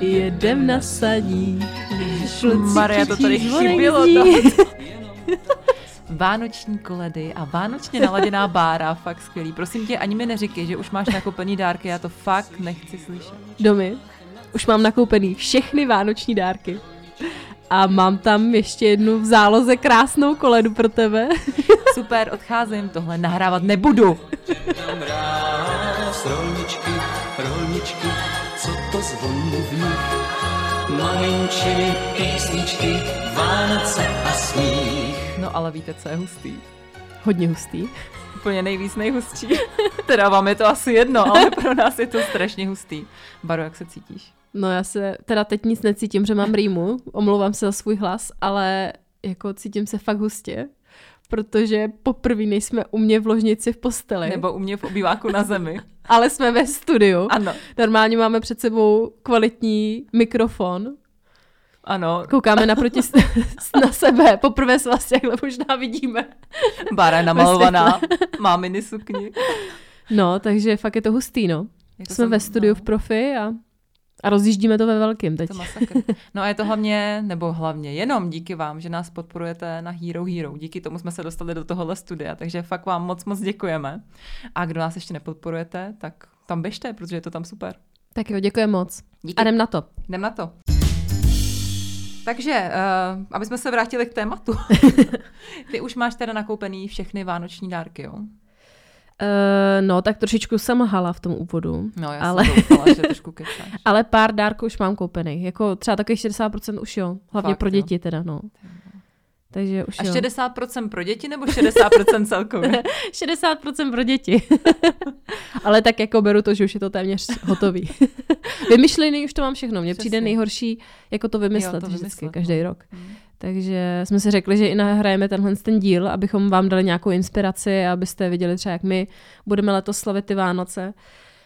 jedem na saní. Maria, to tady chybělo. Vánoční koledy a vánočně naladěná bára, fakt skvělý. Prosím tě, ani mi neříkej, že už máš nakoupený dárky, já to fakt nechci slyšet. Domy, už mám nakoupený všechny vánoční dárky. A mám tam ještě jednu v záloze krásnou koledu pro tebe. Super, odcházím, tohle nahrávat nebudu. rolničky, v nich? Maminčiny, písničky, Vánoce a sníh. No ale víte, co je hustý? Hodně hustý. Úplně nejvíc nejhustší. teda vám je to asi jedno, ale pro nás je to strašně hustý. Baro, jak se cítíš? No já se teda teď nic necítím, že mám rýmu, omlouvám se za svůj hlas, ale jako cítím se fakt hustě, protože poprvé nejsme u mě v ložnici v posteli. Nebo u mě v obýváku na zemi. ale jsme ve studiu. Ano. Normálně máme před sebou kvalitní mikrofon. Ano. Koukáme naproti na sebe. Poprvé se vlastně takhle možná vidíme. Bára je namalovaná, má mini sukni. No, takže fakt je to hustý, no. Jako jsme jsem, ve studiu no. v profi a a rozjíždíme to ve velkým teď. To masakr. No a je to hlavně, nebo hlavně jenom díky vám, že nás podporujete na Hero Hero. Díky tomu jsme se dostali do tohohle studia, takže fakt vám moc moc děkujeme. A kdo nás ještě nepodporujete, tak tam běžte, protože je to tam super. Tak jo, děkuji moc. Díky. A jdem na to. Jdem na to. Takže, uh, aby jsme se vrátili k tématu. Ty už máš teda nakoupený všechny vánoční dárky, jo? Uh, no, tak trošičku jsem hala v tom úvodu. No, já ale... jsem doufala, že trošku kecáš. ale pár dárků už mám koupený. Jako třeba takových 60% už jo. Hlavně Fakt, pro děti jo. teda, no. Takže už A jo. 60% pro děti nebo 60% celkově? 60% pro děti. ale tak jako beru to, že už je to téměř hotový. Vymyšlený už to mám všechno. Mně přijde nejhorší jako to vymyslet, jo, to vymyslet vždycky, no. každý rok. Hmm. Takže jsme si řekli, že i nahrajeme tenhle ten díl, abychom vám dali nějakou inspiraci, abyste viděli třeba, jak my budeme letos slavit ty Vánoce.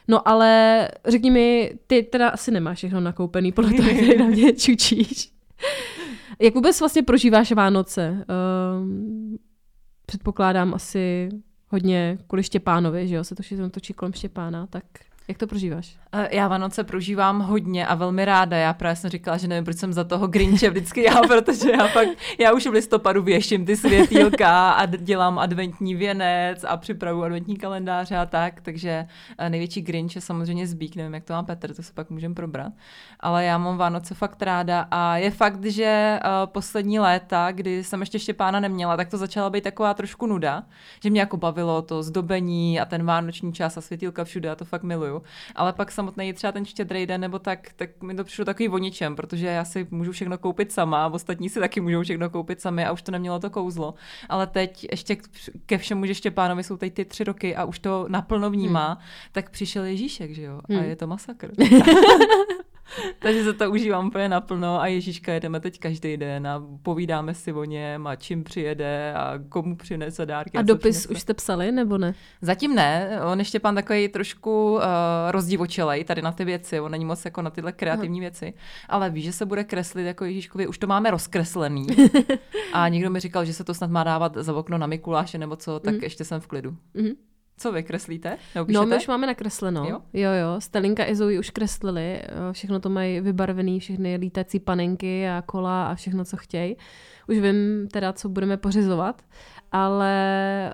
No ale řekni mi, ty teda asi nemáš všechno nakoupený, podle toho, jak na mě čučíš. jak vůbec vlastně prožíváš Vánoce? Um, předpokládám asi hodně kvůli Štěpánovi, že jo, se to všechno točí kolem Štěpána, tak jak to prožíváš? Já Vánoce prožívám hodně a velmi ráda. Já právě jsem říkala, že nevím, proč jsem za toho Grinche vždycky já, protože já pak, já už v listopadu věším ty světýlka a dělám adventní věnec a připravu adventní kalendáře a tak, takže eh, největší Grinch je samozřejmě Zbík, nevím, jak to má Petr, to se pak můžeme probrat. Ale já mám Vánoce fakt ráda a je fakt, že eh, poslední léta, kdy jsem ještě Štěpána neměla, tak to začala být taková trošku nuda, že mě jako bavilo to zdobení a ten vánoční čas a světýlka všude, a to fakt miluju. Ale pak samotný třeba ten štědrý den nebo tak, tak mi to přišlo takový voničem, protože já si můžu všechno koupit sama a ostatní si taky můžou všechno koupit sami a už to nemělo to kouzlo. Ale teď ještě ke všemu, že Štěpánovi jsou teď ty tři roky a už to naplno vnímá, hmm. tak přišel Ježíšek, že jo? Hmm. A je to masakr. Takže se to užívám úplně naplno a Ježíška jedeme teď každý den a povídáme si o něm a čím přijede a komu přinese dárky. A, a dopis přinese. už jste psali nebo ne? Zatím ne. On ještě pan takový trošku uh, rozdivočelej tady na ty věci. On není moc jako na tyhle kreativní Aha. věci. Ale ví, že se bude kreslit jako Ježíškovi. Už to máme rozkreslený. a někdo mi říkal, že se to snad má dávat za okno na Mikuláše nebo co, tak mm. ještě jsem v klidu. Mm. Co vy kreslíte? No, my už máme nakresleno. Jo, jo. jo. Stalinka i Zoe už kreslili. Všechno to mají vybarvený, všechny lítací panenky a kola a všechno, co chtějí. Už vím teda, co budeme pořizovat ale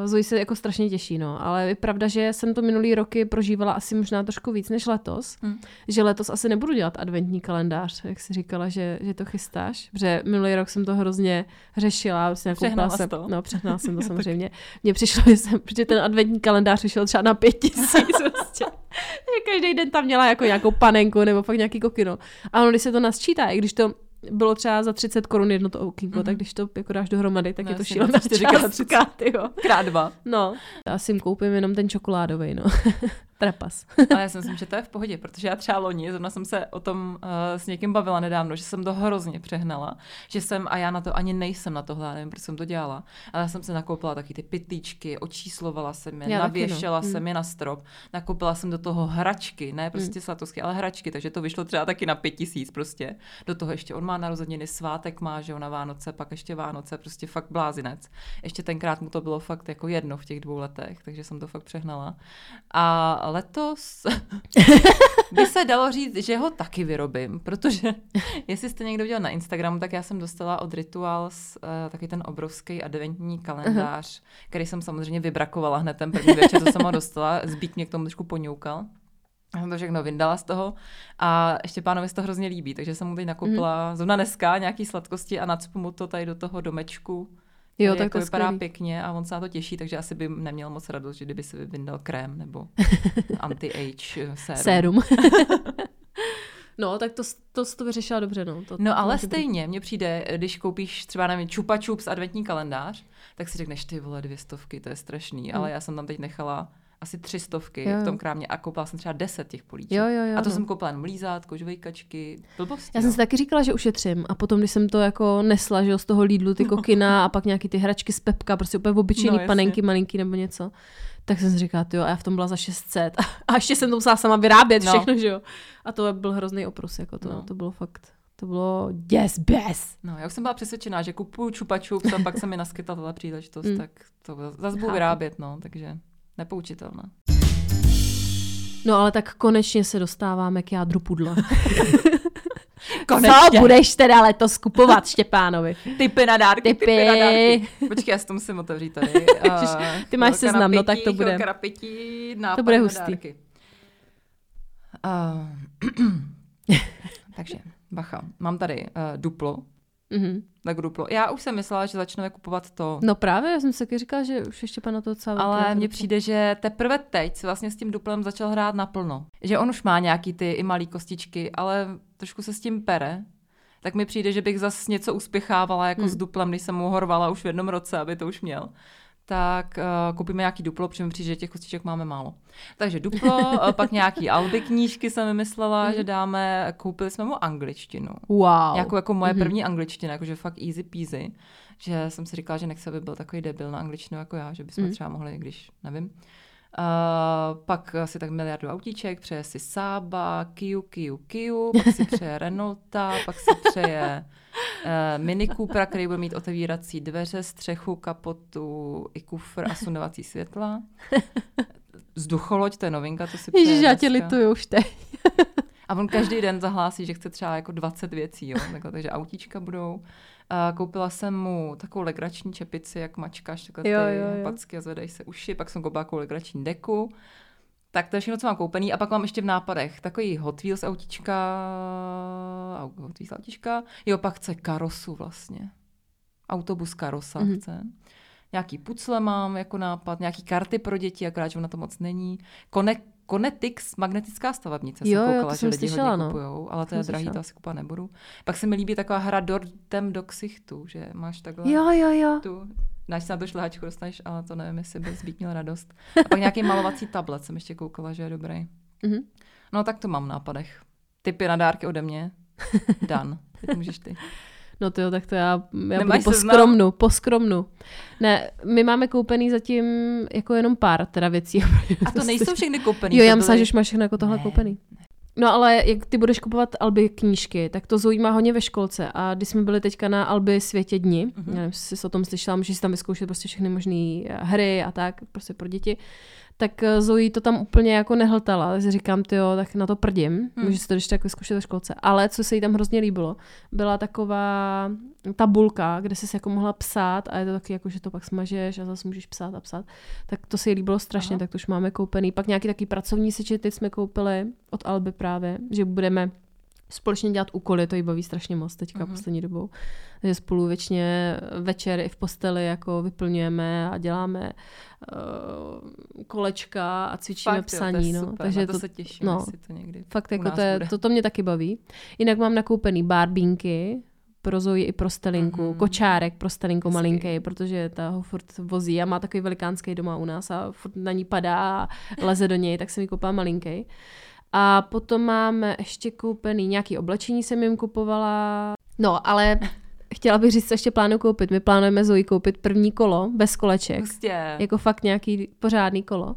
uh, Zoe se jako strašně těší, no. Ale je pravda, že jsem to minulý roky prožívala asi možná trošku víc než letos. Hmm. Že letos asi nebudu dělat adventní kalendář, jak jsi říkala, že, že to chystáš. Protože minulý rok jsem to hrozně řešila. Vlastně přehnala jsem, to. No, přehnala jsem to samozřejmě. Mně přišlo, že, jsem, že ten adventní kalendář vyšel třeba na pět tisíc. prostě. že každý den tam měla jako nějakou panenku nebo fakt nějaký kokino. A ono, když se to nasčítá, i když to bylo třeba za 30 korun jedno to okýnko, mm-hmm. tak když to jako dáš dohromady, tak no, je to šílená částka, krát jo. Krát dva. No, já si jim koupím jenom ten čokoládový, no. Trapas. Ale já si myslím, že to je v pohodě, protože já třeba loni, zrovna jsem se o tom uh, s někým bavila nedávno, že jsem to hrozně přehnala, že jsem, a já na to ani nejsem na tohle, nevím, proč jsem to dělala, ale já jsem se nakoupila taky ty pitlíčky, očíslovala jsem je, Já taky, navěšela no. jsem Hmm. je na strop, nakoupila jsem do toho hračky, ne prostě svatosky, ale hračky, takže to vyšlo třeba taky na pět tisíc prostě. Do toho ještě on má narozeniny, svátek má, že jo, na Vánoce, pak ještě Vánoce, prostě fakt blázinec. Ještě tenkrát mu to bylo fakt jako jedno v těch dvou letech, takže jsem to fakt přehnala. A letos by se dalo říct, že ho taky vyrobím, protože jestli jste někdo viděl na Instagramu, tak já jsem dostala od Rituals uh, taky ten obrovský adventní kalendář, uh-huh. který jsem samozřejmě vybrakovala hned ten první večer, co jsem ho dostala. Zbík mě k tomu trošku poňoukal. Já jsem to všechno vyndala z toho a ještě pánovi se to hrozně líbí, takže jsem mu teď nakoupila mm. zrovna dneska nějaký sladkosti a nacpu mu to tady do toho domečku. Jo, tak jako to je vypadá skvělý. pěkně a on se na to těší, takže asi by neměl moc radost, že kdyby si vyndal krém nebo anti-age eh, sérum. Sérum. no, tak to, to, to vyřešila dobře, no. To, No to ale stejně, mně přijde, když koupíš třeba, nevím, čupa čups adventní kalendář, tak si řekneš, ty vole, dvě stovky, to je strašný, ale já jsem tam teď nechala asi tři stovky. Jo, v tom krámě a koupila jsem třeba deset těch políček. Jo, jo, jo, a to no. jsem koupila jen mlízátko, žvejkačky, blbosti. Já jsem no. si taky říkala, že ušetřím a potom, když jsem to jako nesla, že jo, z toho Lidlu ty kokina a pak nějaký ty hračky z Pepka, prostě úplně obyčejný No, panenky malinký nebo něco, tak jsem si říkala, jo, a já v tom byla za 600 a ještě jsem to musela sama vyrábět No. všechno, že jo. A to byl hrozný oprus, jako to, No. to bylo fakt, to bylo yes, best. No, já už jsem byla přesvědčená, že kupuju čupa čups a pak se mi naskytla tahle příležitost, Mm. tak to zase budu vyrábět, no, takže nepoučitelná. No ale tak konečně se dostáváme k jádru pudla. Konečně. Co budeš teda letos kupovat Štěpánovi? Typy na dárky, typy, Typy. na dárky. Počkej, já si to musím otevřít tady. Uh, ty máš chvilka seznam, no, tak napětí, to bude. napětí, nápady bude na hustý. Uh, takže, bacha, mám tady uh, duplo, Mhm. Tak duplo. Já už jsem myslela, že začneme kupovat to, No právě, já jsem si taky říkala, že už ještě pana to velké ale mně přijde, že teprve teď si vlastně s tím duplem začal hrát naplno. Že on už má nějaký ty i malý kostičky, ale trošku se s tím pere. Tak mi přijde, že bych zas něco uspěchávala jako Hmm. s duplem, když jsem mu horvala už v jednom roce, aby to už měl. Tak uh, koupíme nějaký duplo, protože mi přijde, že těch kostiček máme málo. Takže duplo, uh, pak nějaký alby knížky jsem vymyslela, že dáme, koupili jsme mu angličtinu. Wow. Jako, jako moje Mhm. první angličtina, jakože fakt easy peasy. Že jsem si říkala, že nechce, aby byl takový debil na angličtinu jako já, že bychom Mhm. třeba mohli, když, nevím. Uh, pak asi tak miliardu autíček, přeje si Sába, Kiu, Kiu, Kiu, pak si přeje Renaulta, pak si přeje uh, Mini Coopera, který bude mít otevírací dveře, střechu, kapotu i kufr a sundovací světla. Vzducholoď, to je novinka, to si přeje Ježiš, já tě lituju už teď. A on každý den zahlásí, že chce třeba jako 20 věcí, jo? Takhle, takže autíčka budou. A koupila jsem mu takovou legrační čepici, jak mačkáš takhle Jo, ty jo, jo. packy a zvedají se uši, pak jsem koupila takovou legrační deku. Tak to je všechno, co mám koupený. A pak mám ještě v nápadech takový Hot Wheels autíčka, au- Hot Wheels autíčka. Jo, pak chce karosu vlastně. Autobus karosa Mhm. chce. Nějaký pucle mám jako nápad, nějaký karty pro děti, akorát, že na to moc není. Kone, Konetix, magnetická stavebnice, Jo, jo, jsem to koukala, že jsem lidi slyšela, hodně no. kupujou, ale to Jsem je drahý, slyšela. to asi kupovat nebudu. Pak se mi líbí taková hra Dortem do ksichtu, že máš takhle Jo, jo, jo. tu, dáš si na to šlehačku, dostaneš, ale to nevím, jestli by zbyt měl radost. A pak nějaký malovací tablet jsem ještě koukala, že je dobrý. Mhm. No tak to mám v nápadech. Typy na dárky ode mě. Dan. Teď můžeš ty. No to jo, tak to já, já budu Nemáš poskromnu, poskromnu. Ne, my máme koupený zatím jako jenom pár teda věcí. A to nejsou všechny koupený. Jo, já byly- myslím, že už máš všechno jako tohle Ne, koupený. No ale jak ty budeš kupovat Alby knížky, tak to Zoe má hodně ve školce a když jsme byli teďka na Alby Světě dní, Mhm. mm-hmm. nevím, jsi o tom slyšela, můžeš si tam vyzkoušet prostě všechny možné hry a tak, prostě pro děti, tak eh, Zoe to tam úplně jako nehltala, takže říkám, ty jo, tak na to prdím, Hmm. můžeš si to když tak vyzkoušet ve školce. Ale co se jí tam hrozně líbilo, byla taková tabulka, kde jsi jako mohla psát a je to taky jako, že to pak smažeš a zase můžeš psát a psát. Tak to se jí líbilo strašně, Aha. Tak to už máme koupený. Pak nějaký taky pracovní sečety jsme koupili od Alby právě, že budeme společně dělat úkoly, to jí baví strašně moc teďka Mhm. uh-huh. poslední dobou. Takže spolu většině večer i v posteli jako vyplňujeme a děláme uh, kolečka a cvičíme Fakt, jo, psaní. to je no. super, Takže to, to, se těším, no. jestli to někdy fakt jako to, je, to, to mě taky baví. Jinak mám nakoupený barbínky, pro Zoji i pro Stelinku, Mhm. mm-hmm. kočárek pro Stelinku Hezký. malinký, protože ta ho furt vozí a má takový velikánský doma u nás a furt na ní padá a leze do něj, tak jsem ji koupila malinký. A potom máme ještě koupený nějaký oblečení jsem jim kupovala. No, ale chtěla bych říct, co ještě plánuju koupit. My plánujeme Zoji koupit první kolo, bez koleček. Hustě. Jako fakt nějaký pořádný kolo.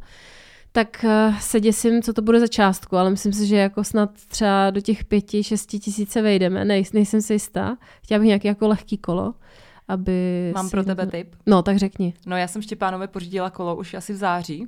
Tak eh, se děsím, co to bude za částku, ale myslím si, že jako snad třeba do těch pěti, šesti tisíce vejdeme. Nej, nejsem si jistá. Chtěla bych nějaký jako lehký kolo, aby... Mám pro tebe tip. No, tak řekni. No já jsem Štěpánovi pořídila kolo už asi v září.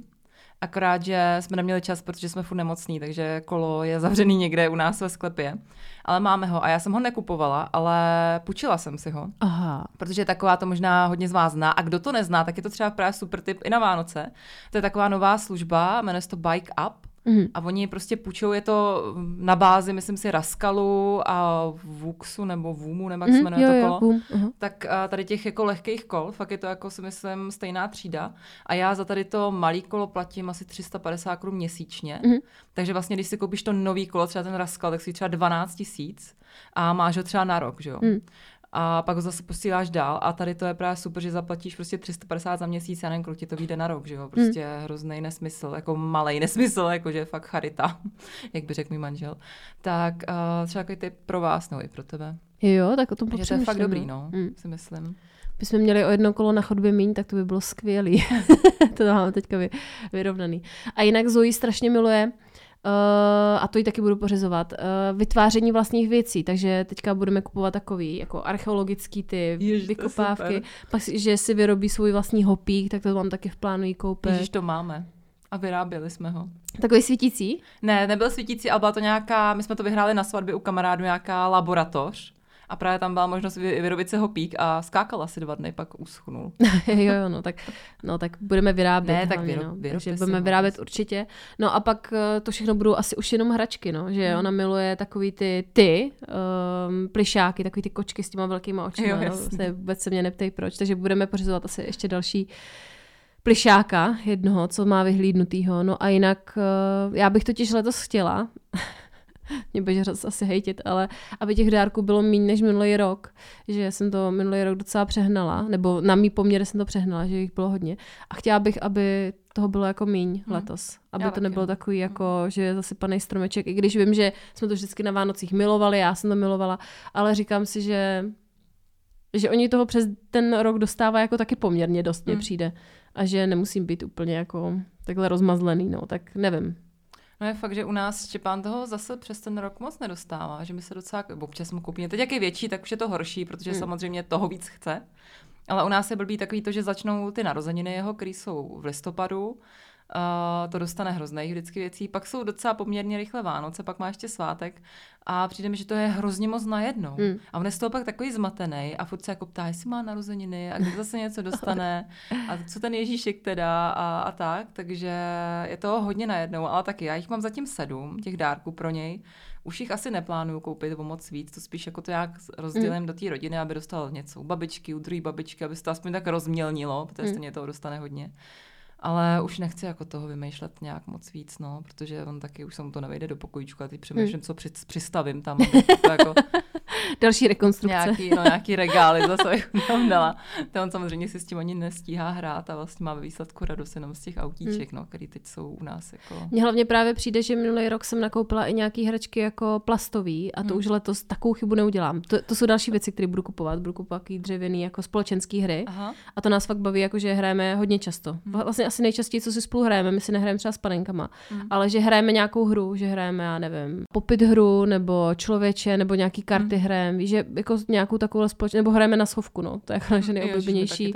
Akorát, že jsme neměli čas, protože jsme furt nemocní, takže kolo je zavřený někde u nás ve sklepě. Ale máme ho a já jsem ho nekupovala, ale půjčila jsem si ho. Aha. Protože taková to možná hodně z vás zná. A kdo to nezná, tak je to třeba právě super tip i na Vánoce. To je taková nová služba, jmenuje se to Bike Up. Mhm. A oni prostě půjčují, je to na bázi, myslím si, Raskalu a Vuxu nebo Vumu, nebo jak se Mhm, jmenuje jo, to kolo. aha. Tak a tady těch jako lehkých kol, fakt je to jako si myslím stejná třída. A já za tady to malý kolo platím asi 350 korun měsíčně. Mhm. Takže vlastně, když si koupíš to nový kolo, třeba ten Raskal, tak si třeba 12 tisíc a máš ho třeba na rok, že jo? Mhm. A pak ho zase posíláš dál a tady to je právě super, že zaplatíš prostě 350 za měsíc, já nevím, kolik ti to vyjde na rok, že jo? Prostě hrozný nesmysl, jako malý nesmysl, jako že fakt charita, jak by řekl můj manžel. Tak uh, třeba takový tip pro vás, no i pro tebe. Jo, tak o tom Takže to je fakt dobrý, no, Mm. si myslím. Bychom měli o jedno kolo na chodbě míň, tak to by bylo skvělý. to máme teďka vy, vyrovnaný. A jinak Zoe strašně miluje a to ji taky budu pořizovat. Uh, vytváření vlastních věcí, takže teďka budeme kupovat takový jako archeologický ty Ježiš, to je vykopávky. Pak, že si vyrobí svůj vlastní hopík, tak to mám taky v plánu jí koupit. Ježíš, to máme. A vyráběli jsme ho. Takový svítící? Ne, nebyl svítící, ale byla to nějaká, my jsme to vyhráli na svatbě u kamarádu, nějaká laboratoř. A právě tam byla možnost vy- vyrobit se ho pík a skákal asi dva dny, pak uschnul. jo, jo, no tak, no tak budeme vyrábět. Ne, tak vyrob- no. Takže si budeme vyrábět prostě. určitě. No a pak eh, to všechno budou asi už jenom hračky, no, že Hmm. ona miluje takový ty, ty um, plišáky, takový ty kočky s těma velkýma očima. Jo, no, vlastně vůbec se mě neptej proč, takže budeme pořizovat asi ještě další plišáka jednoho, co má vyhlídnutýho. No a jinak eh, já bych totiž letos chtěla, mě bude zase asi hejtit, ale aby těch dárků bylo méně než minulý rok, že jsem to minulý rok docela přehnala, nebo na mý poměr jsem to přehnala, že jich bylo hodně. A chtěla bych, aby toho bylo jako míň Hmm. letos. Aby Já to taky. nebylo takový jako, že je zasypaný stromeček, i když vím, že jsme to vždycky na Vánocích milovali, já jsem to milovala, ale říkám si, že že oni toho přes ten rok dostává jako taky poměrně dost, mně Hmm. přijde. A že nemusím být úplně jako takhle rozmazlený, no, tak nevím. No je fakt, že u nás Štěpán toho zase přes ten rok moc nedostává, že my se docela, občas mu koupíme. Teď jak je větší, tak už je to horší, protože Hmm. samozřejmě toho víc chce. Ale u nás je blbý takový to, že začnou ty narozeniny jeho, které jsou v listopadu, Uh, to dostane hrozných vždycky věcí. Pak jsou docela poměrně rychle Vánoce, pak má ještě svátek a přijde mi, že to je hrozně moc najednou. Hmm. A on je z toho pak takový zmatený a furt se jako ptá, jestli má narozeniny a kdy zase něco dostane a co ten Ježíšek teda a, a tak. Takže je to hodně najednou, ale taky já jich mám zatím sedm, těch dárků pro něj. Už jich asi neplánuju koupit o moc víc, to spíš jako to nějak rozdělím do té rodiny, aby dostal něco u babičky, u druhé babičky, aby se to aspoň tak rozmělnilo, protože Hmm. stejně toho dostane hodně. Ale už nechci jako toho vymýšlet nějak moc víc, no, protože on taky už se mu to nevejde do pokojíčku a teď přemýšlím, co při, přistavím tam, aby to jako Další rekonstrukce. nějaký, no, nějaký regály zase bych tam dala. To on samozřejmě si s tím ani nestíhá hrát a vlastně má ve výsledku radost jenom z těch autíček, no, který teď jsou u nás jako... Mně hlavně právě přijde, že minulý rok jsem nakoupila i nějaký hračky jako plastový a to Hmm. už letos takovou chybu neudělám. To, to jsou další věci, které budu kupovat. Budu kupovat takový dřevěný jako společenský hry Aha. a to nás fakt baví, jako že hrajeme hodně často. Vlastně asi nejčastěji, co si spolu hrajeme, my si nehrajeme třeba s panenkama, Hmm. ale že hrajeme nějakou hru, že hrajeme, já nevím, popit hru nebo člověče nebo nějaký karty Hmm. hrajeme, víš, že jako nějakou takovou společnou, nebo hrajeme na schovku, no, to je jako naše my nejoblíbenější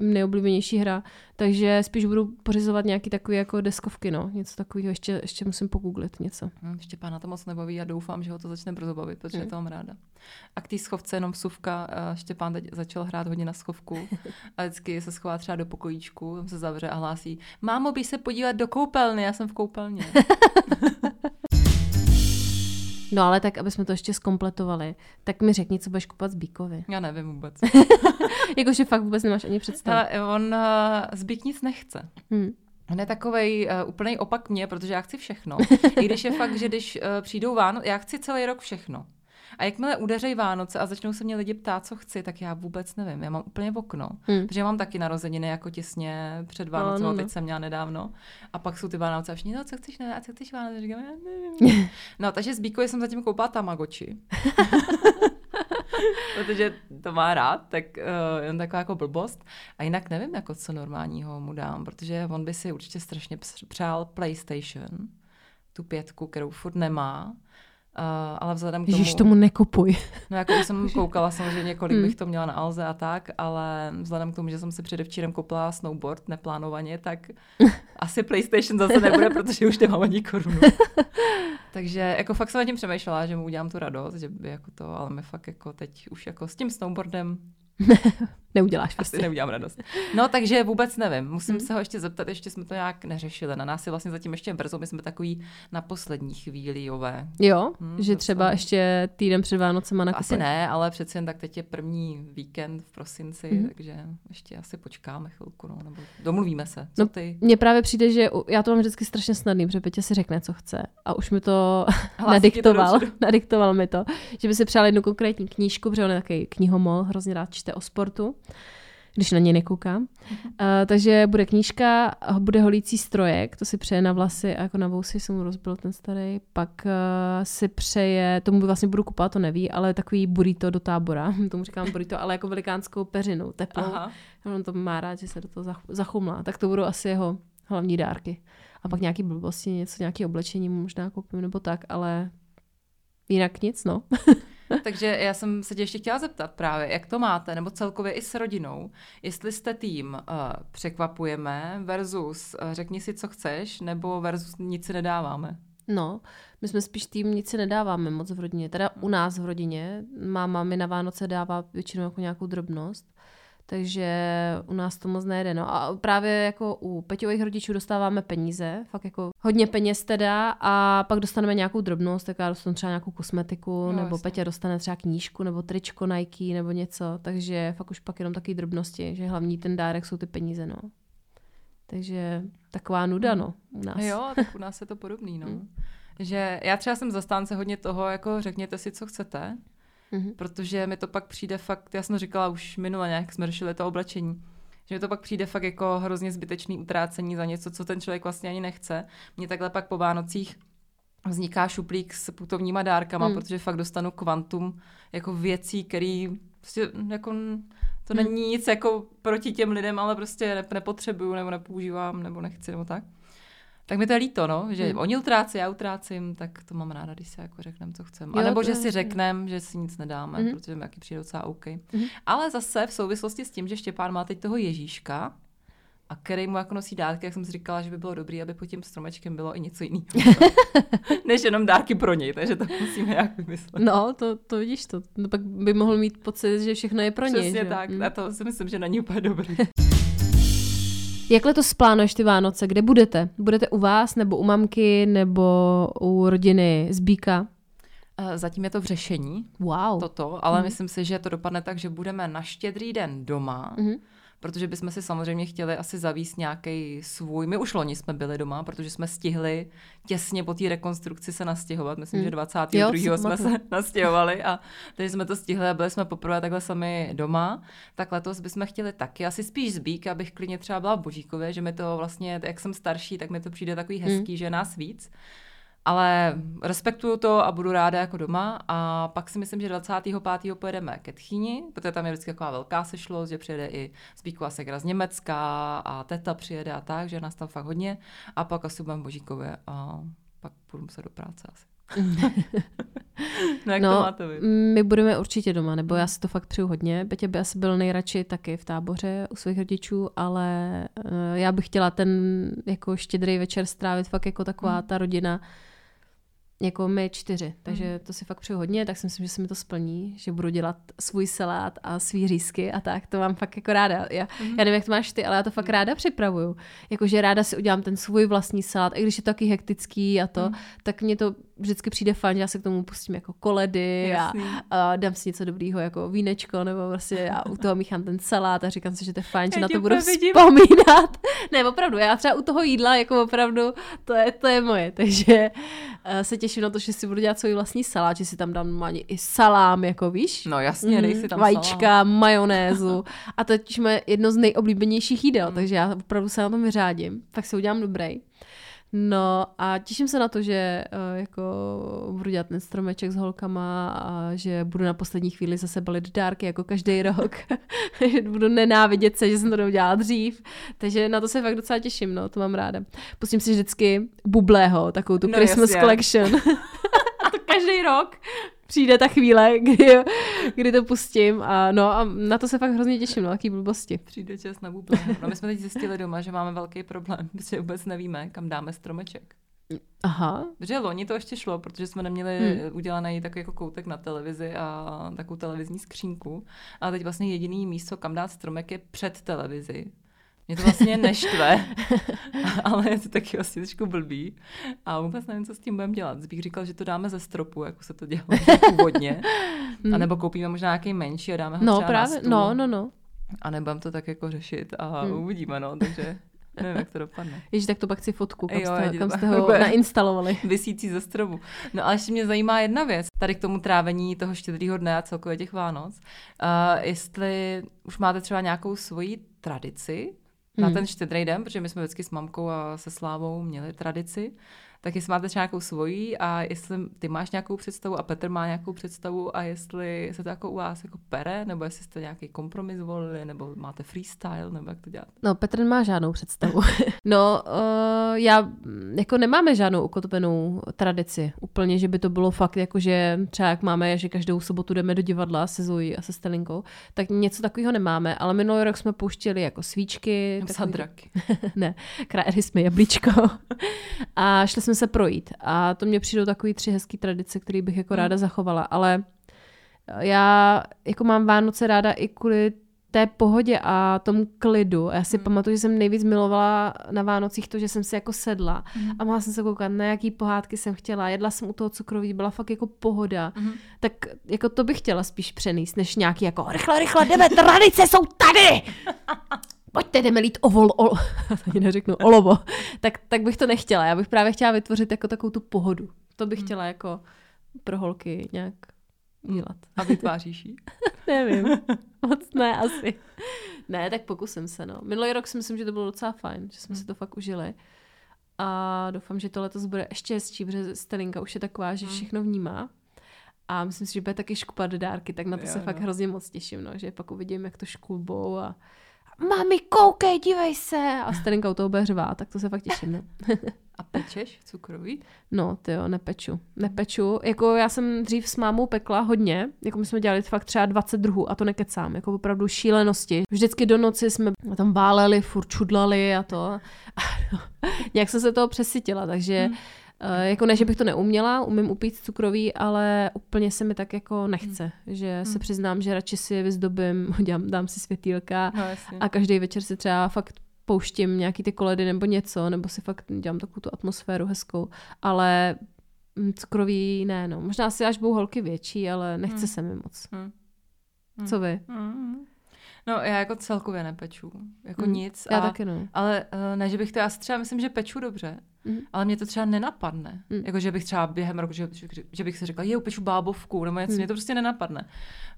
nejoblíbenější hra, takže spíš budu pořizovat nějaký takový jako deskovky, no, něco takového, ještě, ještě musím pogooglit něco. Hm, Štěpána to moc nebaví a doufám, že ho to začne brzo bavit, protože Hm. to mám ráda. A k té schovce jenom vsuvka, eh, Štěpán teď začal hrát hodně na schovku a vždycky se schová třeba do pokojíčku, tam se zavře a hlásí, mámo, běž se podívat do koupelny, já jsem v koupelně. No ale tak, aby jsme to ještě zkompletovali, tak mi řekni, co budeš kupovat z Bíkovi. Já nevím vůbec. Jakože fakt vůbec nemáš ani představu. Hele, on uh, zbyt nic nechce. Hm. On je takovej uh, úplný opak mě, protože já chci všechno. I když je fakt, že když uh, přijdou Vánoce, já chci celý rok všechno. A jakmile udeřejí Vánoce a začnou se mě lidi ptát, co chci, tak já vůbec nevím. Já mám úplně v okno. Hmm. Protože já mám taky narozeniny jako těsně před Vánocem, No, no, no, teď no. jsem měla nedávno. A pak jsou ty Vánoce a všichni, no co chceš, ne, a co chceš Vánoce? Říkám, já nevím. No, takže s Bíkou jsem zatím koupila Tamagotchi. Protože to má rád, tak uh, jen taková jako blbost. A jinak nevím, jako co normálního mu dám, protože on by si určitě strašně přál PlayStation, tu pětku, kterou furt nemá. Uh, ale vzhledem k tomu... Ježíš, tomu nekupuj. No jako už jsem koukala samozřejmě, kolik Hmm. bych to měla na Alze a tak, ale vzhledem k tomu, že jsem si předevčírem koupila snowboard neplánovaně, tak asi PlayStation zase nebude, protože už nemám ani korunu. Takže jako fakt jsem nad tím přemýšlela, že mu udělám tu radost, že by jako to, ale mi fakt jako teď už jako s tím snowboardem Neuděláš asi prostě. neudělám radost. No takže vůbec nevím, musím Hmm. se ho ještě zeptat, ještě jsme to nějak neřešili. Na nás je vlastně zatím ještě brzo, my jsme takový na poslední chvíli, jové. Jo, Hmm, že to třeba jsem- ještě týden před Vánocema nakupuješ. Asi ne, ale přeci jen tak teď je první víkend v prosinci, mm-hmm. takže ještě asi počkáme chvilku, no, nebo domluvíme se. Co No, ty? Mně právě přijde, že já to mám vždycky strašně snadný, protože Petě si řekne, co chce. A už mi to to nadiktoval, dopředu. nadiktoval mi to, že by si přál jednu konkrétní knížku, protože on je takový knihomol, hrozně rád čte o sportu, když na něj nekoukám. Uh, takže bude knížka, bude holící strojek, to si přeje na vlasy a jako na vousy jsem mu rozbil ten starý. Pak uh, si přeje, tomu vlastně budu kupovat, to neví, ale takový burrito do tábora, tomu říkám burrito, ale jako velikánskou peřinu, teplou. Aha. On to má rád, že se do toho zach- zachumlá. Tak to budou asi jeho hlavní dárky. A pak nějaký blbosti, něco, nějaké oblečení mu možná koupím nebo tak, ale jinak nic, no. Takže já jsem se tě ještě chtěla zeptat právě, jak to máte, nebo celkově i s rodinou, jestli jste tým uh, překvapujeme versus uh, řekni si, co chceš, nebo versus nic si nedáváme. No, my jsme spíš tým, nic si nedáváme moc v rodině. Teda u nás v rodině. Máma mi na Vánoce dává většinou jako nějakou drobnost. Takže u nás to moc nejde. No a právě jako u Peťových rodičů dostáváme peníze, fakt jako hodně peněz teda a pak dostaneme nějakou drobnost, tak já dostanu třeba nějakou kosmetiku, Jo, nebo. Petě dostane třeba knížku, nebo tričko Nike, nebo něco, takže fakt už pak jenom taky drobnosti, že hlavní ten dárek jsou ty peníze, no. Takže taková nuda, no, u nás. Jo, tak u nás je to podobný, no. Mm. Že já třeba jsem zastánce hodně toho, jako řekněte si, co chcete, Mhm. protože mi to pak přijde fakt, já jsem říkala už minule nějak, jsme řešili to oblečení, že mi to pak přijde fakt jako hrozně zbytečný utrácení za něco, co ten člověk vlastně ani nechce. Mně takhle pak po Vánocích vzniká šuplík s putovníma dárkama, hmm. protože fakt dostanu kvantum jako věcí, který prostě jako to Hmm. není nic jako proti těm lidem, ale prostě ne, nepotřebuju nebo nepoužívám nebo nechci nebo tak. Tak mi to je líto, no, že Hmm. hmm. oni utrácí, já utrácím, tak to mám ráda, když si jako řekneme, co chceme. A nebo že si řekneme, že si nic nedáme, hmm. protože mi taky přijde docela OK. Mhm. Ale zase v souvislosti s tím, že Štěpán má teď toho Ježíška, a který mu jako nosí dárky, jak jsem si říkala, že by bylo dobré, aby pod tím stromečkem bylo i něco jiného. Než jenom dárky pro něj, takže to musíme nějak vymyslet. No, to, to vidíš to. No, pak by mohl mít pocit, že všechno je pro něj. Přesně tak. Mm. A to si myslím, že není úplně dobrý. Jak letos plánuješ ty Vánoce? Kde budete? Budete u vás, nebo u mamky, nebo u rodiny z Bíka? Eh, Zatím je to v řešení, Wow. toto, ale Mhm. myslím si, že to dopadne tak, že budeme na štědrý den doma, Mhm. Protože bychom si samozřejmě chtěli asi zavíst nějaký svůj. My už loni jsme byli doma, protože jsme stihli těsně po té rekonstrukci se nastěhovat. Myslím, Hmm. že 22. Jo, jsme se nastěhovali a takže jsme to stihli a byli jsme poprvé takhle sami doma. Tak letos bychom chtěli taky asi spíš zbík, abych klidně třeba byla v Božíkově, že mi to vlastně, jak jsem starší, tak mi to přijde takový hezký, že je nás víc. Ale respektuju to a budu ráda jako doma. A pak si myslím, že 25. pojedeme ke Tchýni, protože tam je vždycky taková velká sešlost, že přijede i Zbíková segra z Německa a teta přijede a tak, že nás tam fakt hodně. A pak asi budeme v Božíkově a pak půjdu se do práce asi. no jak to máte vy? my budeme určitě doma, nebo já si to fakt přeju hodně. Petě by asi byl nejradši taky v táboře u svých rodičů, ale uh, já bych chtěla ten jako štědrý večer strávit fakt jako taková Hmm. ta rodina, jako my čtyři. Takže to si fakt přeju hodně, tak si myslím, že se mi to splní, že budu dělat svůj salát a svý řízky a tak. To mám fakt jako ráda. Já, Mhm. já nevím, jak to máš ty, ale já to fakt ráda připravuju. Jakože ráda si udělám ten svůj vlastní salát, i když je to taky hektický a to, Mhm. tak mě to vždycky přijde fajn, že já se k tomu pustím jako koledy a, a, dám si něco dobrýho jako vínečko, nebo prostě já u toho míchám ten salát a říkám si, že to je fajn, že Já na to budu vidím. vzpomínat. ne, opravdu, já třeba u toho jídla jako opravdu, to je, to je moje, takže uh, se těším na to, že si budu dělat svůj vlastní salát, že si tam dám normálně i salám, jako víš. No jasně, dej si tam Vajíčka, salám. majonézu. A to je jedno z nejoblíbenějších jídel, takže já opravdu se na tom vyřádím. Tak si udělám dobrý. No a těším se na to, že uh, jako budu dělat ten stromeček s holkama a že budu na poslední chvíli zase balit dárky jako každý rok. budu nenávidět se, že jsem to neudělala dřív. Takže na to se fakt docela těším, no, to mám ráda. Pustím si vždycky bublého, takovou tu No, Christmas jasně. collection. a to každý rok přijde ta chvíle, kdy, kdy to pustím a no a na to se fakt hrozně těším, no, jaký blbosti. Přijde čas na buble. No my jsme teď zjistili doma, že máme velký problém, protože vůbec nevíme, kam dáme stromeček. Aha, Protože loni to ještě šlo, protože jsme neměli hmm. udělaný takový jako koutek na televizi a takovou televizní skřínku. A teď vlastně jediný místo, kam dát stromek, je před televizi. Mě to vlastně neštve, ale je to taky vlastně trošku blbý. A vůbec nevím, co s tím budeme dělat. Zbych říkal, že to dáme ze stropu, jako se to dělalo původně. A nebo koupíme možná nějaký menší a dáme ho no třeba právě, na stůl. no, no, no. A nebudeme to tak jako řešit a Hmm. uvidíme, no. Takže nevím, jak to dopadne. Ježiš, tak to pak chci fotku, kam, Jo, jste, kam jste ho nainstalovali. Vysící ze stromu. No ale ještě mě zajímá jedna věc, tady k tomu trávení toho štědrýho dne a celkově těch Vánoc. Uh, jestli už máte třeba nějakou svoji tradici na Hmm. ten štědrý den, protože my jsme vždycky s mamkou a se Slávou měli tradici, tak jestli máte třeba nějakou svoji a jestli ty máš nějakou představu a Petr má nějakou představu a jestli se to jako u vás jako pere, nebo jestli jste nějaký kompromis volili, nebo máte freestyle, nebo jak to děláte. No, Petr nemá žádnou představu. no, uh, já mm, jako nemáme žádnou ukotvenou tradici. Úplně, že by to bylo fakt jako, že třeba jak máme, že každou sobotu jdeme do divadla se Zoe a se Stelinkou, tak něco takového nemáme, ale minulý rok jsme pouštěli jako svíčky. takový- Sadraky. ne, krájeli jsme jablíčko a šli jsme se projít. A to mě přijdou takový tři hezký tradice, které bych jako ráda zachovala, ale já jako mám Vánoce ráda i kvůli té pohodě a tomu klidu. Já si pamatuju, že jsem nejvíc milovala na Vánocích to, že jsem si jako sedla a mohla jsem se koukat, na jaký pohádky jsem chtěla. Jedla jsem u toho cukroví, byla fakt jako pohoda. Tak jako to bych chtěla spíš přenést, než nějaký jako rychle, rychle, jdeme, tradice jsou tady! Pojďte, jdeme lít ovol, ol, ani neřeknu olovo, tak, tak bych to nechtěla. Já bych právě chtěla vytvořit jako takovou tu pohodu. To bych chtěla jako pro holky nějak dělat. A vytváříš ji. Nevím, moc ne asi. Ne, tak pokusím se, no. Minulý rok si myslím, že to bylo docela fajn, že jsme si to fakt užili. A doufám, že to letos bude ještě hezčí, protože Stelinka už je taková, že všechno vnímá. A myslím si, že bude taky škupat dárky, tak na to Jo, se fakt jo. hrozně moc těším, no, že pak uvidím, jak to škulbou a mami, koukej, dívej se. A Stelinka u toho bude řvát, tak to se fakt těším, no. A pečeš cukroví? No, ty jo, nepeču. Nepeču. Jako já jsem dřív s mámou pekla hodně, jako my jsme dělali fakt třeba 20 druhů a to nekecám, jako opravdu šílenosti. Vždycky do noci jsme tam váleli, furt čudlali a to. A nějak jsem se toho přesytila, takže Hmm. Eh, jako ne, že bych to neuměla, umím upít cukroví, ale úplně se mi tak jako nechce, že se přiznám, že radši si vyzdobím, dělám, dám si světýlka No jasně. a každý večer si třeba fakt pouštím nějaký ty koledy nebo něco, nebo si fakt dělám takovou tu atmosféru hezkou, ale mm, cukroví ne, no. Možná si až budou holky větší, ale nechce Hmm. se mi moc. Hmm. Co vy? Mm. No já jako celkově nepeču. Jako Mm. nic. Já a, taky no. Ale uh, ne, že bych to, já si třeba myslím, že peču dobře, Mhm. ale mě to třeba nenapadne. Mm. Jako, že bych třeba během roku, že, že, že bych si řekla, je, upeču bábovku, nebo něco, Mm. mě to prostě nenapadne.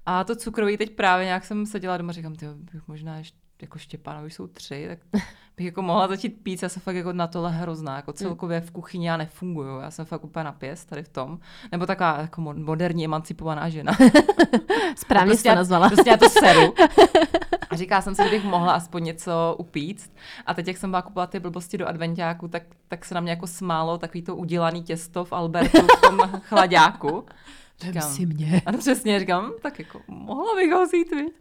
A to cukroví teď právě nějak jsem seděla doma, říkám, ty bych možná ještě jako Štěpánovi jsou tři, tak bych jako mohla začít pít, já jsem fakt jako na tohle hrozná, jako celkově v kuchyni já nefunguju, já jsem fakt úplně na pěst tady v tom, nebo taková jako mo- moderní emancipovaná žena. Správně prostě já- nazvala. Prostě já to seru. A říká jsem si, že bych mohla aspoň něco upít. A teď, jak jsem byla kupovat ty blbosti do adventiáku, tak, tak se na mě jako smálo takový to udělaný těsto v Albertu v tom chladáku. Vem si mě. Ano, přesně, říkám, "Hm, tak jako mohla bych ho vzít, viď?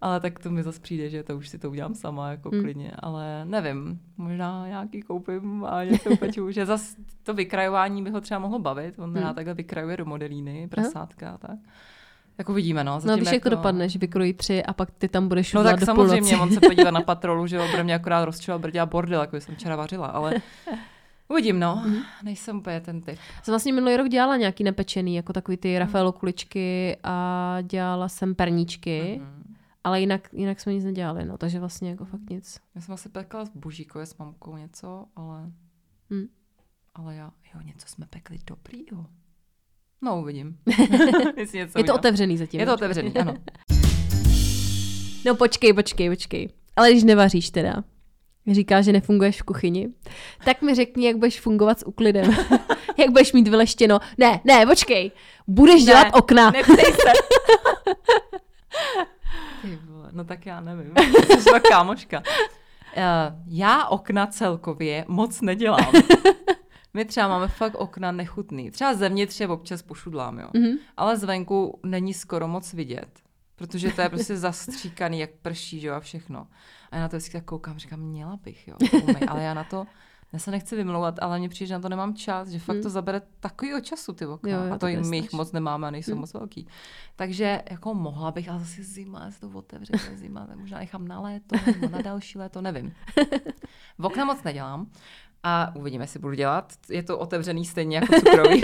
Ale tak to mi zase přijde, že to už si to udělám sama, jako Hmm. klidně. Ale nevím, možná nějaký koupím a něco upeču, že zase to vykrajování by ho třeba mohlo bavit. On Hmm. rád takhle vykrajuje do modelíny, prasátka a tak. Tak uvidíme, no. No Zatím víš, jak to dopadne, že vykrojí tři a pak ty tam budeš No tak do samozřejmě, on se podívá na patrolu, že jo, bude mě akorát rozčilovat, bude dělat bordel, jako jsem včera vařila, ale Uvidím, no. Mm-hmm. Nejsem úplně ten typ. Jsem vlastně minulý rok dělala nějaký nepečený, jako takový ty Rafaelo kuličky a dělala jsem perníčky. Mm-hmm. Ale jinak, jinak jsme nic nedělali, no, takže vlastně jako fakt nic. Já jsem asi pekla s bužíkou, s mamkou něco, ale... Hmm. Ale já, jo, něco jsme pekli dobrýho. No, uvidím. něco je to udělám. otevřený zatím. Je to otevřený, ano. no počkej, počkej, počkej. Ale když nevaříš teda, říká, že nefunguješ v kuchyni, tak mi řekni, jak budeš fungovat s uklidem. jak budeš mít vyleštěno. Ne, ne, počkej. Budeš ne, dělat okna. Neptej se. no tak já nevím. Jsi kámoška. Uh, já okna celkově moc nedělám. My třeba máme fakt okna nechutný. Třeba zevnitř je občas pošudlám, jo. Mm-hmm. Ale zvenku není skoro moc vidět. Protože to je prostě zastříkaný, jak prší, že jo, a všechno. A já na to vždycky tak koukám, říkám, měla bych, jo, umej. ale já na to, já se nechci vymlouvat, ale mně přijde, že na to nemám čas, že fakt hmm. to zabere takový času ty okna. Jo, jo, a to jim jich moc nemáme a nejsou hmm. moc velký. Takže jako mohla bych, ale zase zima, se to otevře, zima, tak možná nechám na léto nebo na další léto, nevím. V okna moc nedělám a uvidíme, jestli budu dělat. Je to otevřený stejně jako cukroví.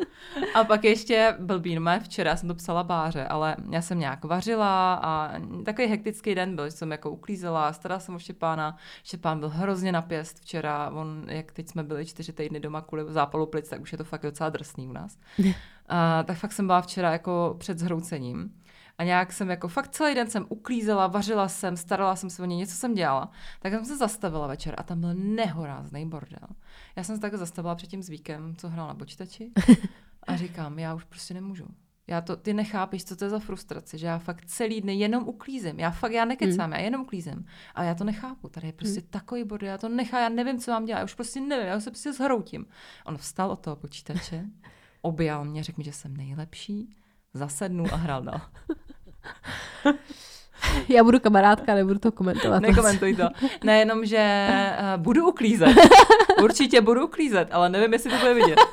a pak ještě blbý, no včera jsem to psala báře, ale já jsem nějak vařila a takový hektický den byl, že jsem jako uklízela, starala jsem o Štěpána. Štěpán byl hrozně napěst včera, on, jak teď jsme byli čtyři týdny doma kvůli zápalu plic, tak už je to fakt docela drsný u nás. a, tak fakt jsem byla včera jako před zhroucením. A nějak jsem jako fakt celý den jsem uklízela, vařila jsem, starala jsem se o ně, něco jsem dělala. Tak jsem se zastavila večer a tam byl nehorázný bordel. Já jsem se tak zastavila před tím zvíkem, co hrál na počítači a říkám, já už prostě nemůžu. Já to, ty nechápeš, co to je za frustrace, že já fakt celý den jenom uklízím. Já fakt, já nekecám, hmm. já jenom uklízím. A já to nechápu. Tady je prostě hmm. takový bordel, já to nechám, já nevím, co mám dělat, já už prostě nevím, já už se prostě zhroutím. On vstal od toho počítače, objal mě, řekl mi, že jsem nejlepší, zasednul a hrál dál. Já budu kamarádka, nebudu to komentovat. Nekomentuj to. Nejenom, že uh, budu uklízet. Určitě budu uklízet, ale nevím, jestli to bude vidět.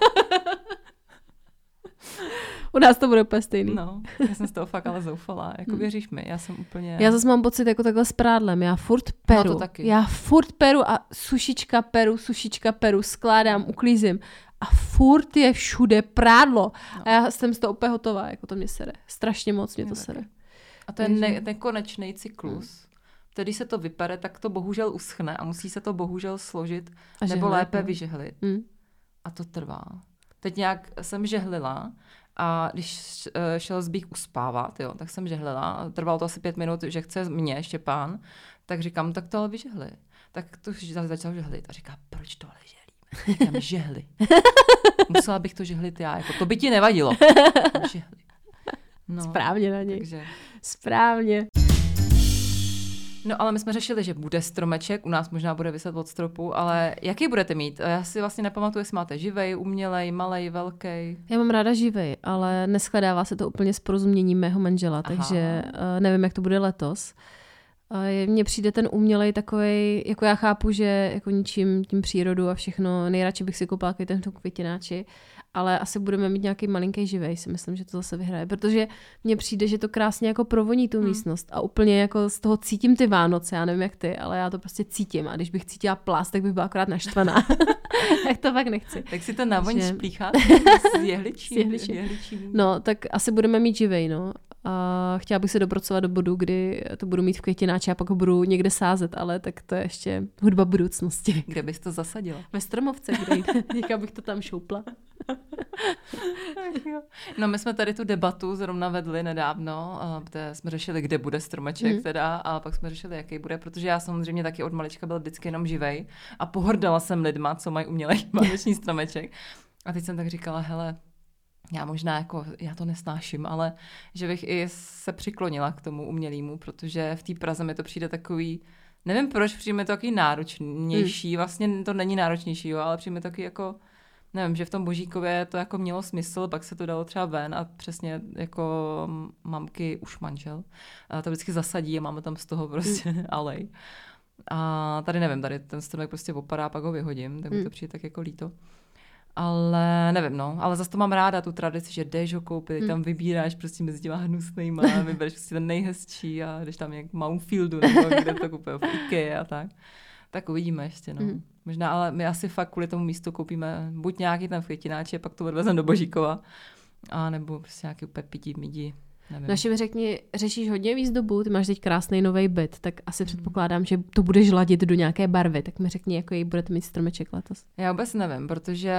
U nás to bude úplně stejný. No, já jsem z toho fakt ale zoufala. Jako hmm. věříš mi, já jsem úplně... Já zase mám pocit jako takhle s prádlem. Já furt peru. No to taky. Já furt peru a sušička peru, sušička peru, skládám, uklízím a furt je všude prádlo. No. A já jsem z toho úplně hotová, jako to mě sere. Strašně moc mě to sere. A to je ne- nekonečný cyklus. Hmm. Tedy se to vypere, tak to bohužel uschne a musí se to bohužel složit a nebo žehlit, lépe no. vyžehlit. Hmm. A to trvá. Teď nějak jsem žehlila a když eh, šel zbýk uspávat, jo, tak jsem žehlila. Trvalo to asi pět minut, že chce mě Štěpán, tak říkám, tak to ale vyžehli. Tak to začal žehlit a říká, proč to ale? Říkám, žehli. Musela bych to žehlit já, jako to by ti nevadilo. Žehli. No, Správně na něj. Takže... Správně. No ale my jsme řešili, že bude stromeček, u nás možná bude vyset od stropu, ale jaký budete mít? Já si vlastně nepamatuju, jestli máte živej, umělej, malej, velký. Já mám ráda živej, ale neschledává se to úplně s porozuměním mého manžela, Aha. takže uh, nevím, jak to bude letos. Mně přijde ten umělej takový, jako já chápu, že jako ničím tím přírodu a všechno, nejradši bych si koupila ten květináči, ale asi budeme mít nějaký malinký živej, si myslím, že to zase vyhraje, protože mně přijde, že to krásně jako provoní tu hmm. místnost a úplně jako z toho cítím ty Vánoce, já nevím jak ty, ale já to prostě cítím a když bych cítila plast, tak bych byla akorát naštvaná. tak to fakt nechci. Tak si to navoň že... splíchat s jehličím. S jehličím. jehličím. No, tak asi budeme mít živej, no. A chtěla bych se dopracovat do bodu, kdy to budu mít v květináči a pak ho budu někde sázet, ale tak to je ještě hudba budoucnosti. Kde bys to zasadila? Ve stromovce, kde někam bych to tam šoupla. no my jsme tady tu debatu zrovna vedli nedávno, kde jsme řešili, kde bude stromeček mm. teda a pak jsme řešili, jaký bude, protože já samozřejmě taky od malička byl vždycky jenom živej a pohordala jsem lidma, co mají umělej vánoční stromeček. A teď jsem tak říkala, hele, já možná jako, já to nesnáším, ale že bych i se přiklonila k tomu umělému, protože v té Praze mi to přijde takový, nevím proč, přijde mi to takový náročnější, hmm. vlastně to není náročnější, jo, ale přijde mi to takový jako, nevím, že v tom Božíkově to jako mělo smysl, pak se to dalo třeba ven a přesně jako mamky, už manžel, a to vždycky zasadí a máme tam z toho prostě hmm. alej. A tady nevím, tady ten stromek prostě opadá, pak ho vyhodím, tak mi to hmm. přijde tak jako líto. Ale nevím, no, ale zase to mám ráda, tu tradici, že jdeš ho koupit, hmm. tam vybíráš prostě mezi těma hnusnýma, vybereš prostě ten nejhezčí a jdeš tam jak Mountfieldu nebo kde to kupuje v Ikea a tak. Tak uvidíme ještě, no. Mhm. Možná, ale my asi fakt kvůli tomu místu koupíme buď nějaký ten květináč, a pak to odvezeme do Božíkova, a nebo prostě nějaký úplně pití midi. Nevím. Naši mi řekni, řešíš hodně výzdobu, ty máš teď krásný nový byt, tak asi předpokládám, že to budeš ladit do nějaké barvy, tak mi řekni, jaký budete mít stromeček letos. Já vůbec nevím, protože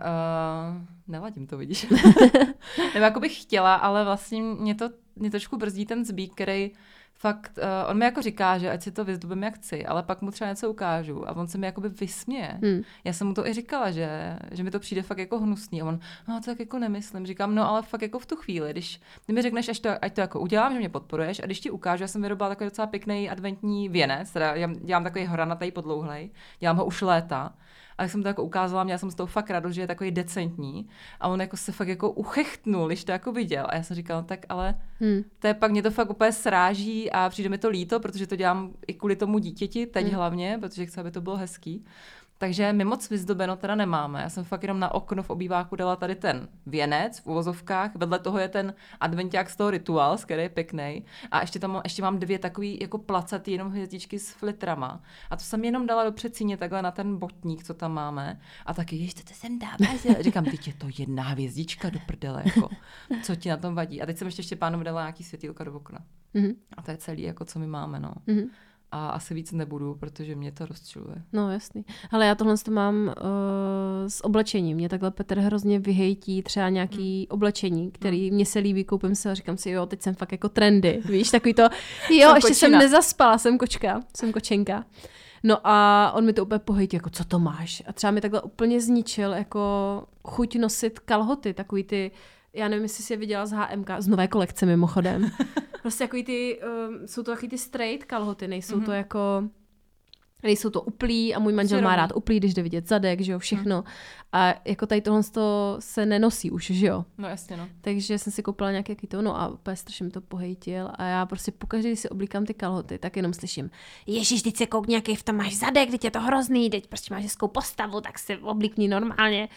uh, neladím to, vidíš. Nebo jako bych chtěla, ale vlastně mě to mě trošku brzdí ten zbík, který fakt, uh, on mi jako říká, že ať si to vyzdobím jak chci, ale pak mu třeba něco ukážu a on se mi jakoby vysměje. Hmm. Já jsem mu to i říkala, že, že mi to přijde fakt jako hnusný a on, no to tak jako nemyslím. Říkám, no ale fakt jako v tu chvíli, když ty mi řekneš, až to, ať to jako udělám, že mě podporuješ a když ti ukážu, já jsem vyrobila takový docela pěkný adventní věnec, teda já dělám takový hranatý podlouhlej, dělám ho už léta a jak jsem to jako ukázala, měla jsem z toho fakt radost, že je takový decentní. A on jako se fakt jako uchechtnul, když to jako viděl. A já jsem říkala, no tak ale Hmm. to je pak, mě to fakt úplně sráží a přijde mi to líto, protože to dělám i kvůli tomu dítěti, teď Hmm. hlavně, protože chci, aby to bylo hezký. Takže my moc vyzdobeno teda nemáme. Já jsem fakt jenom na okno v obýváku dala tady ten věnec v uvozovkách. Vedle toho je ten adventák z toho Rituals, který je pěkný. A ještě tam mám- ještě mám dvě takový jako placatý jenom hvězdičky s flitrama. A to jsem jenom dala do přecíně takhle na ten botník, co tam máme. A taky, ještě to sem dáme. Říkám, teď je to jedna hvězdička do prdele, jako. Co ti na tom vadí? A teď jsem ještě Štěpánovi dala nějaký světýlka do okna. Mhm. A to je celý, jako co my máme, no. Mhm. A asi víc nebudu, protože mě to rozčiluje. No jasný. Ale já tohle to mám uh, s oblečením. Mě takhle Petr hrozně vyhejtí třeba nějaký Hmm. oblečení, který mně se líbí, koupím se a říkám si, jo, teď jsem fakt jako trendy. Víš, takový to, jo, Jsem ještě jsem kočina. nezaspala, jsem kočka, jsem kočenka. No a on mi to úplně pohejtí, jako co to máš? A třeba mi takhle úplně zničil jako chuť nosit kalhoty, takový ty, já nevím, jestli jsi je viděla z HMK, z nové kolekce mimochodem. Prostě takový ty, um, jsou to takový ty straight kalhoty, nejsou mm-hmm. to jako, nejsou to uplí a můj manžel má Červený. rád uplí, když jde vidět zadek, že jo, všechno. A jako tady tohle to se nenosí už, že jo. No jasně, no. Takže jsem si koupila nějaké to, no a úplně strašně mi to pohejtil a já prostě pokaždé, když si oblíkám ty kalhoty, tak jenom slyším, Ježíš, teď se koukni, jaký v tom máš zadek, teď je to hrozný, teď prostě máš hezkou postavu, tak si oblíkni normálně.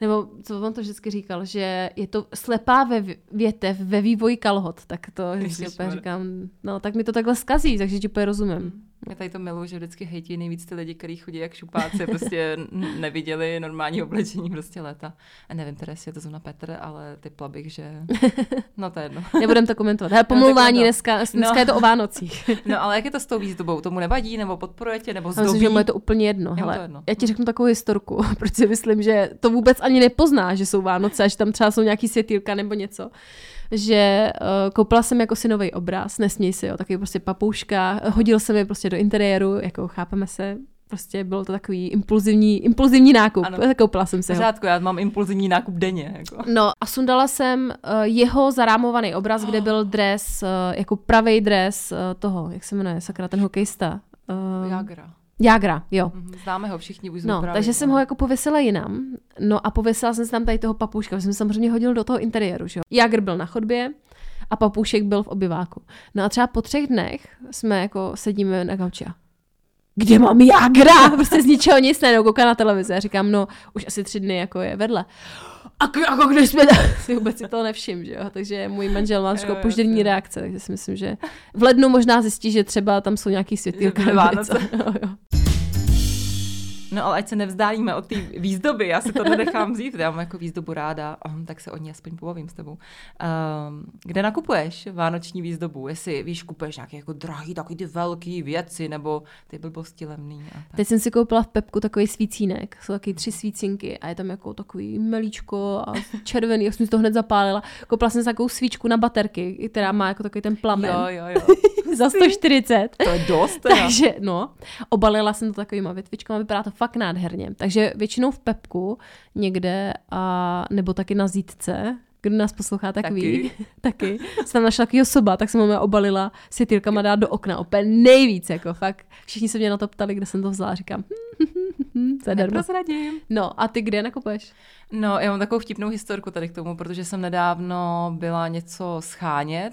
Nebo co on to vždycky říkal, že je to slepá ve větev ve vývoji kalhot, tak to vždycky říkám, no tak mi to takhle skazí, takže ti úplně rozumím. Já tady to miluji, že vždycky hejtí nejvíc ty lidi, kteří chodí jak šupáci, prostě neviděli normální oblečení prostě léta. A nevím teda, jestli je to zrovna Petr, ale typla bych, že... No to je jedno. Nebudem to komentovat. Hele, pomlouvání No, tak dneska, dneska No. je to o Vánocích. No ale jak je to s tou výzdobou? Tomu nevadí, nebo podporujete, nebo Já myslím, zdobí? že mu je to úplně jedno. mu to Hele, jedno. já ti řeknu takovou historku, protože myslím, že to vůbec ani nepozná, že jsou Vánoce, a že tam třeba jsou nějaký světýlka nebo něco. Že uh, koupila jsem jako si nový obraz, nesměj si, jo, takový prostě papouška, hodil jsem je prostě do interiéru, jako chápeme se, prostě byl to takový impulzivní, impulzivní nákup, Ano. koupila jsem si ho. pořádku, já mám impulzivní nákup denně. Jako. No a sundala jsem uh, jeho zarámovaný obraz, kde byl dres, uh, jako pravý dres uh, toho, jak se jmenuje, sakra, ten hokejista. Uh, Jagra. Jágra, jo. Mhm, Známe ho všichni, už No, právě, takže jsem ho jako pověsila jinam. No a pověsila jsem si tam tady toho papouška, protože jsem samozřejmě hodil do toho interiéru, že jo. Jágr byl na chodbě a papoušek byl v obyváku. No a třeba po třech dnech jsme jako sedíme na gauči a kde mám Jágra? Prostě z ničeho nic, najednou kouká na televizi a říkám, no už asi tři dny jako je vedle. A k- jako když jsme si vůbec si toho nevšim, že jo? Takže můj manžel má trošku opoždění reakce, takže si myslím, že v lednu možná zjistí, že třeba tam jsou nějaký světýlka. Vánoce. Jo, jo. No ale ať se nevzdálíme od té výzdoby, já si to nenechám vzít, já mám jako výzdobu ráda, um, tak se o ní aspoň pobavím s tebou. Um, kde nakupuješ vánoční výzdobu? Jestli víš, kupuješ nějaké jako drahý, takový ty velký věci, nebo ty blbosti levný. A tak. Teď jsem si koupila v Pepku takový svícínek. Jsou taky tři svícinky a je tam jako takový melíčko a červený. Já jsem si to hned zapálila. Koupila jsem si takovou svíčku na baterky, která má jako takový ten plamen. Jo, jo, jo. Za 140. To je dost teda. Takže no, obalila jsem to takovýma větvičkama, vypadá to fakt nádherně. Takže většinou v Pepku někde a nebo taky na zítce, kdo nás poslouchá, tak Taky. ví. taky. Jsem tam našla takový osoba, tak jsem ho obalila světýlkama dát do okna. Opět nejvíc, jako fakt. Všichni se mě na to ptali, kde jsem to vzala. Říkám, zadarmo. Neprozradím. No a ty kde nakupuješ? No, já mám takovou vtipnou historku tady k tomu, protože jsem nedávno byla něco schánět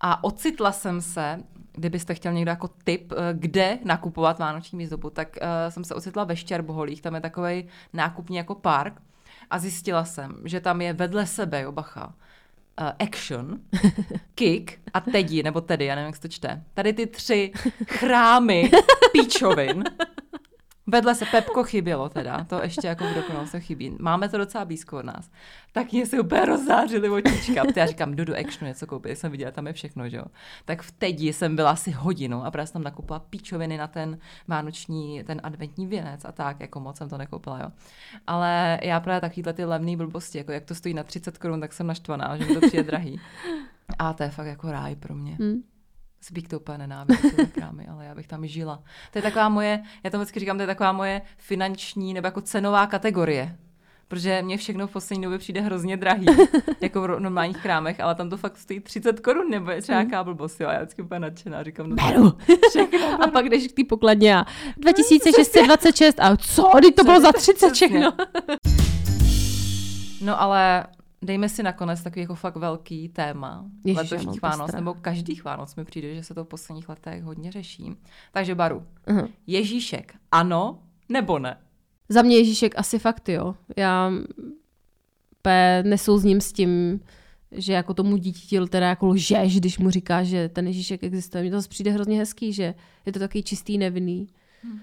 a ocitla jsem se, kdybyste chtěl někdo jako tip, eh, kde nakupovat vánoční výzdobu, tak uh, jsem se ocitla ve Štěrboholích, tam je takový nákupní jako park. A zjistila jsem, že tam je vedle sebe, jo, bacha, uh, Action, Kick a Teddy, nebo Teddy, já nevím, jak se to čte. Tady ty tři chrámy píčovin Vedle se Pepko chybělo teda, to ještě jako v dokonalosti chybí. Máme to docela blízko od nás. Tak mě se úplně rozzářily očička. Já říkám, jdu do actionu něco koupit, jsem viděla, tam je všechno, že jo. Tak v teď jsem byla asi hodinu a právě jsem tam nakoupila píčoviny na ten vánoční, ten adventní věnec a tak, jako moc jsem to nekoupila, jo. Ale já právě takovýhle ty levné blbosti, jako jak to stojí na 30 korun, tak jsem naštvaná, že mi to přijde drahý. A to je fakt jako ráj pro mě. Hmm. Zbík to úplně nenávidí, krámy, ale já bych tam žila. To je taková moje, já to vždycky říkám, to je taková moje finanční nebo jako cenová kategorie. Protože mě všechno v poslední době přijde hrozně drahý, jako v normálních krámech, ale tam to fakt stojí 30 korun, nebo je třeba nějaká blbost, jo. A já vždycky úplně nadšená, říkám, no beru. Všechno A pak jdeš k té pokladně a 2626 a co, teď to bylo za 30 všechno. No ale dejme si nakonec takový jako fakt velký téma Ježiš, letošních Vánoc, nebo každých Vánoc mi přijde, že se to v posledních letech hodně řeší. Takže Baru, uh-huh. Ježíšek, ano nebo ne? Za mě Ježíšek asi fakt jo. Já nesouzním s tím, že jako tomu dítěti teda jako lžeš, když mu říká, že ten Ježíšek existuje. Mně to zase přijde hrozně hezký, že je to takový čistý, nevinný. Hmm.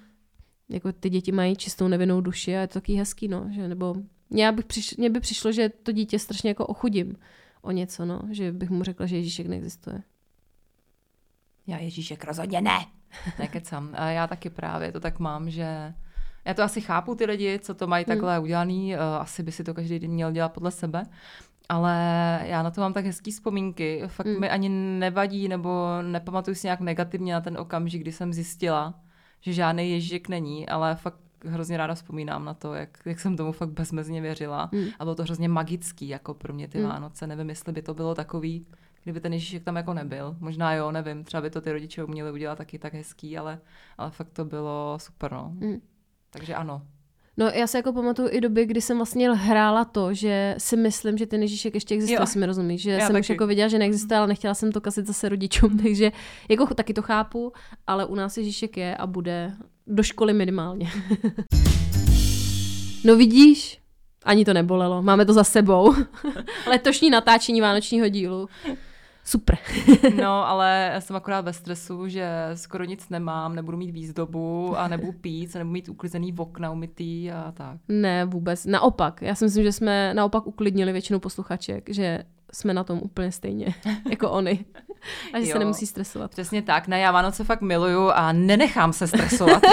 Jako ty děti mají čistou nevinnou duši a je to takový hezký, no. Že, nebo mě, bych přišlo, mě by přišlo, že to dítě strašně jako ochudím o něco, no. Že bych mu řekla, že Ježíšek neexistuje. Já Ježíšek rozhodně ne. Nekecám. A já taky právě to tak mám, že já to asi chápu ty lidi, co to mají hmm. takhle udělaný, uh, asi by si to každý den měl dělat podle sebe, ale já na to mám tak hezký vzpomínky. Fakt hmm. mi ani nevadí, nebo nepamatuju si nějak negativně na ten okamžik, kdy jsem zjistila, že žádný Ježíšek není, ale fakt hrozně ráda vzpomínám na to, jak, jak jsem tomu fakt bezmezně věřila. Mm. A bylo to hrozně magický jako pro mě ty mm. Vánoce. Nevím, jestli by to bylo takový, kdyby ten Ježíšek tam jako nebyl. Možná jo, nevím, třeba by to ty rodiče uměli udělat taky tak hezký, ale, ale fakt to bylo super, no. Mm. Takže ano. No já se jako pamatuju i doby, kdy jsem vlastně hrála to, že si myslím, že ten Ježíšek ještě existuje, si mi rozumíš, že já jsem taky. už jako věděla, že neexistuje, ale nechtěla jsem to kazit zase rodičům, takže jako taky to chápu, ale u nás Ježíšek je a bude do školy minimálně. no vidíš, ani to nebolelo, máme to za sebou. Letošní natáčení vánočního dílu. Super. no, ale jsem akorát ve stresu, že skoro nic nemám, nebudu mít výzdobu a nebudu pít, nebudu mít uklizený okna umytý a tak. Ne, vůbec. Naopak. Já si myslím, že jsme naopak uklidnili většinu posluchaček, že jsme na tom úplně stejně jako oni. A že jo, se nemusí stresovat. Přesně tak. Ne, já Vánoce fakt miluju a nenechám se stresovat.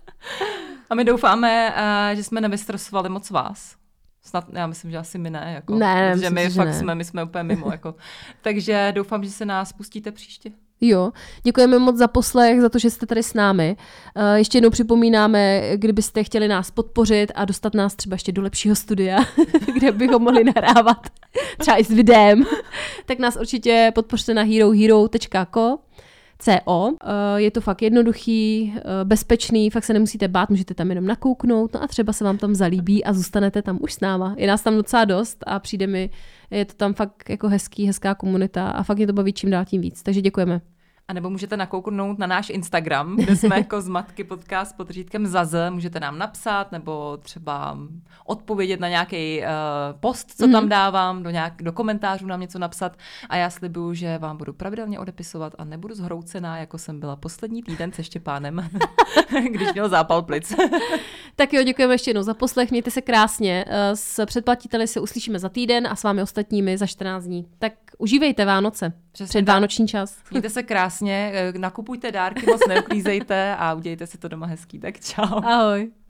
a my doufáme, eh, že jsme nevystresovali moc vás. Snad, já myslím, že asi my ne. Jako, ne, protože my že fakt ne. jsme, my jsme úplně mimo. Jako. Takže doufám, že se nás pustíte příště. Jo, děkujeme moc za poslech, za to, že jste tady s námi. Eh, ještě jednou připomínáme, kdybyste chtěli nás podpořit a dostat nás třeba ještě do lepšího studia, kde bychom mohli nahrávat třeba i s videem, tak nás určitě podpořte na herohero.co. CO. Eh, je to fakt jednoduchý, eh, bezpečný, fakt se nemusíte bát, můžete tam jenom nakouknout, no a třeba se vám tam zalíbí a zůstanete tam už s náma. Je nás tam docela dost a přijde mi, je to tam fakt jako hezký, hezká komunita a fakt mě to baví čím dál tím víc. Takže děkujeme. A nebo můžete nakouknout na náš Instagram, kde jsme jako z Matky podcast pod řídkem Zaze. Můžete nám napsat nebo třeba odpovědět na nějaký uh, post, co mm-hmm. tam dávám, do, nějak, do komentářů nám něco napsat. A já slibuju, že vám budu pravidelně odepisovat a nebudu zhroucená, jako jsem byla poslední týden se Štěpánem, když měl zápal plic. tak jo, děkujeme ještě jednou za poslech, mějte se krásně. Eh, s předplatiteli se uslyšíme za týden a s vámi ostatními za 14 dní. Tak užívejte Vánoce. Přesně před tak. Vánoční čas. Mějte se krásně, eh, nakupujte dárky, moc neuklízejte a udějte si to doma hezký. Tak čau. Ahoj.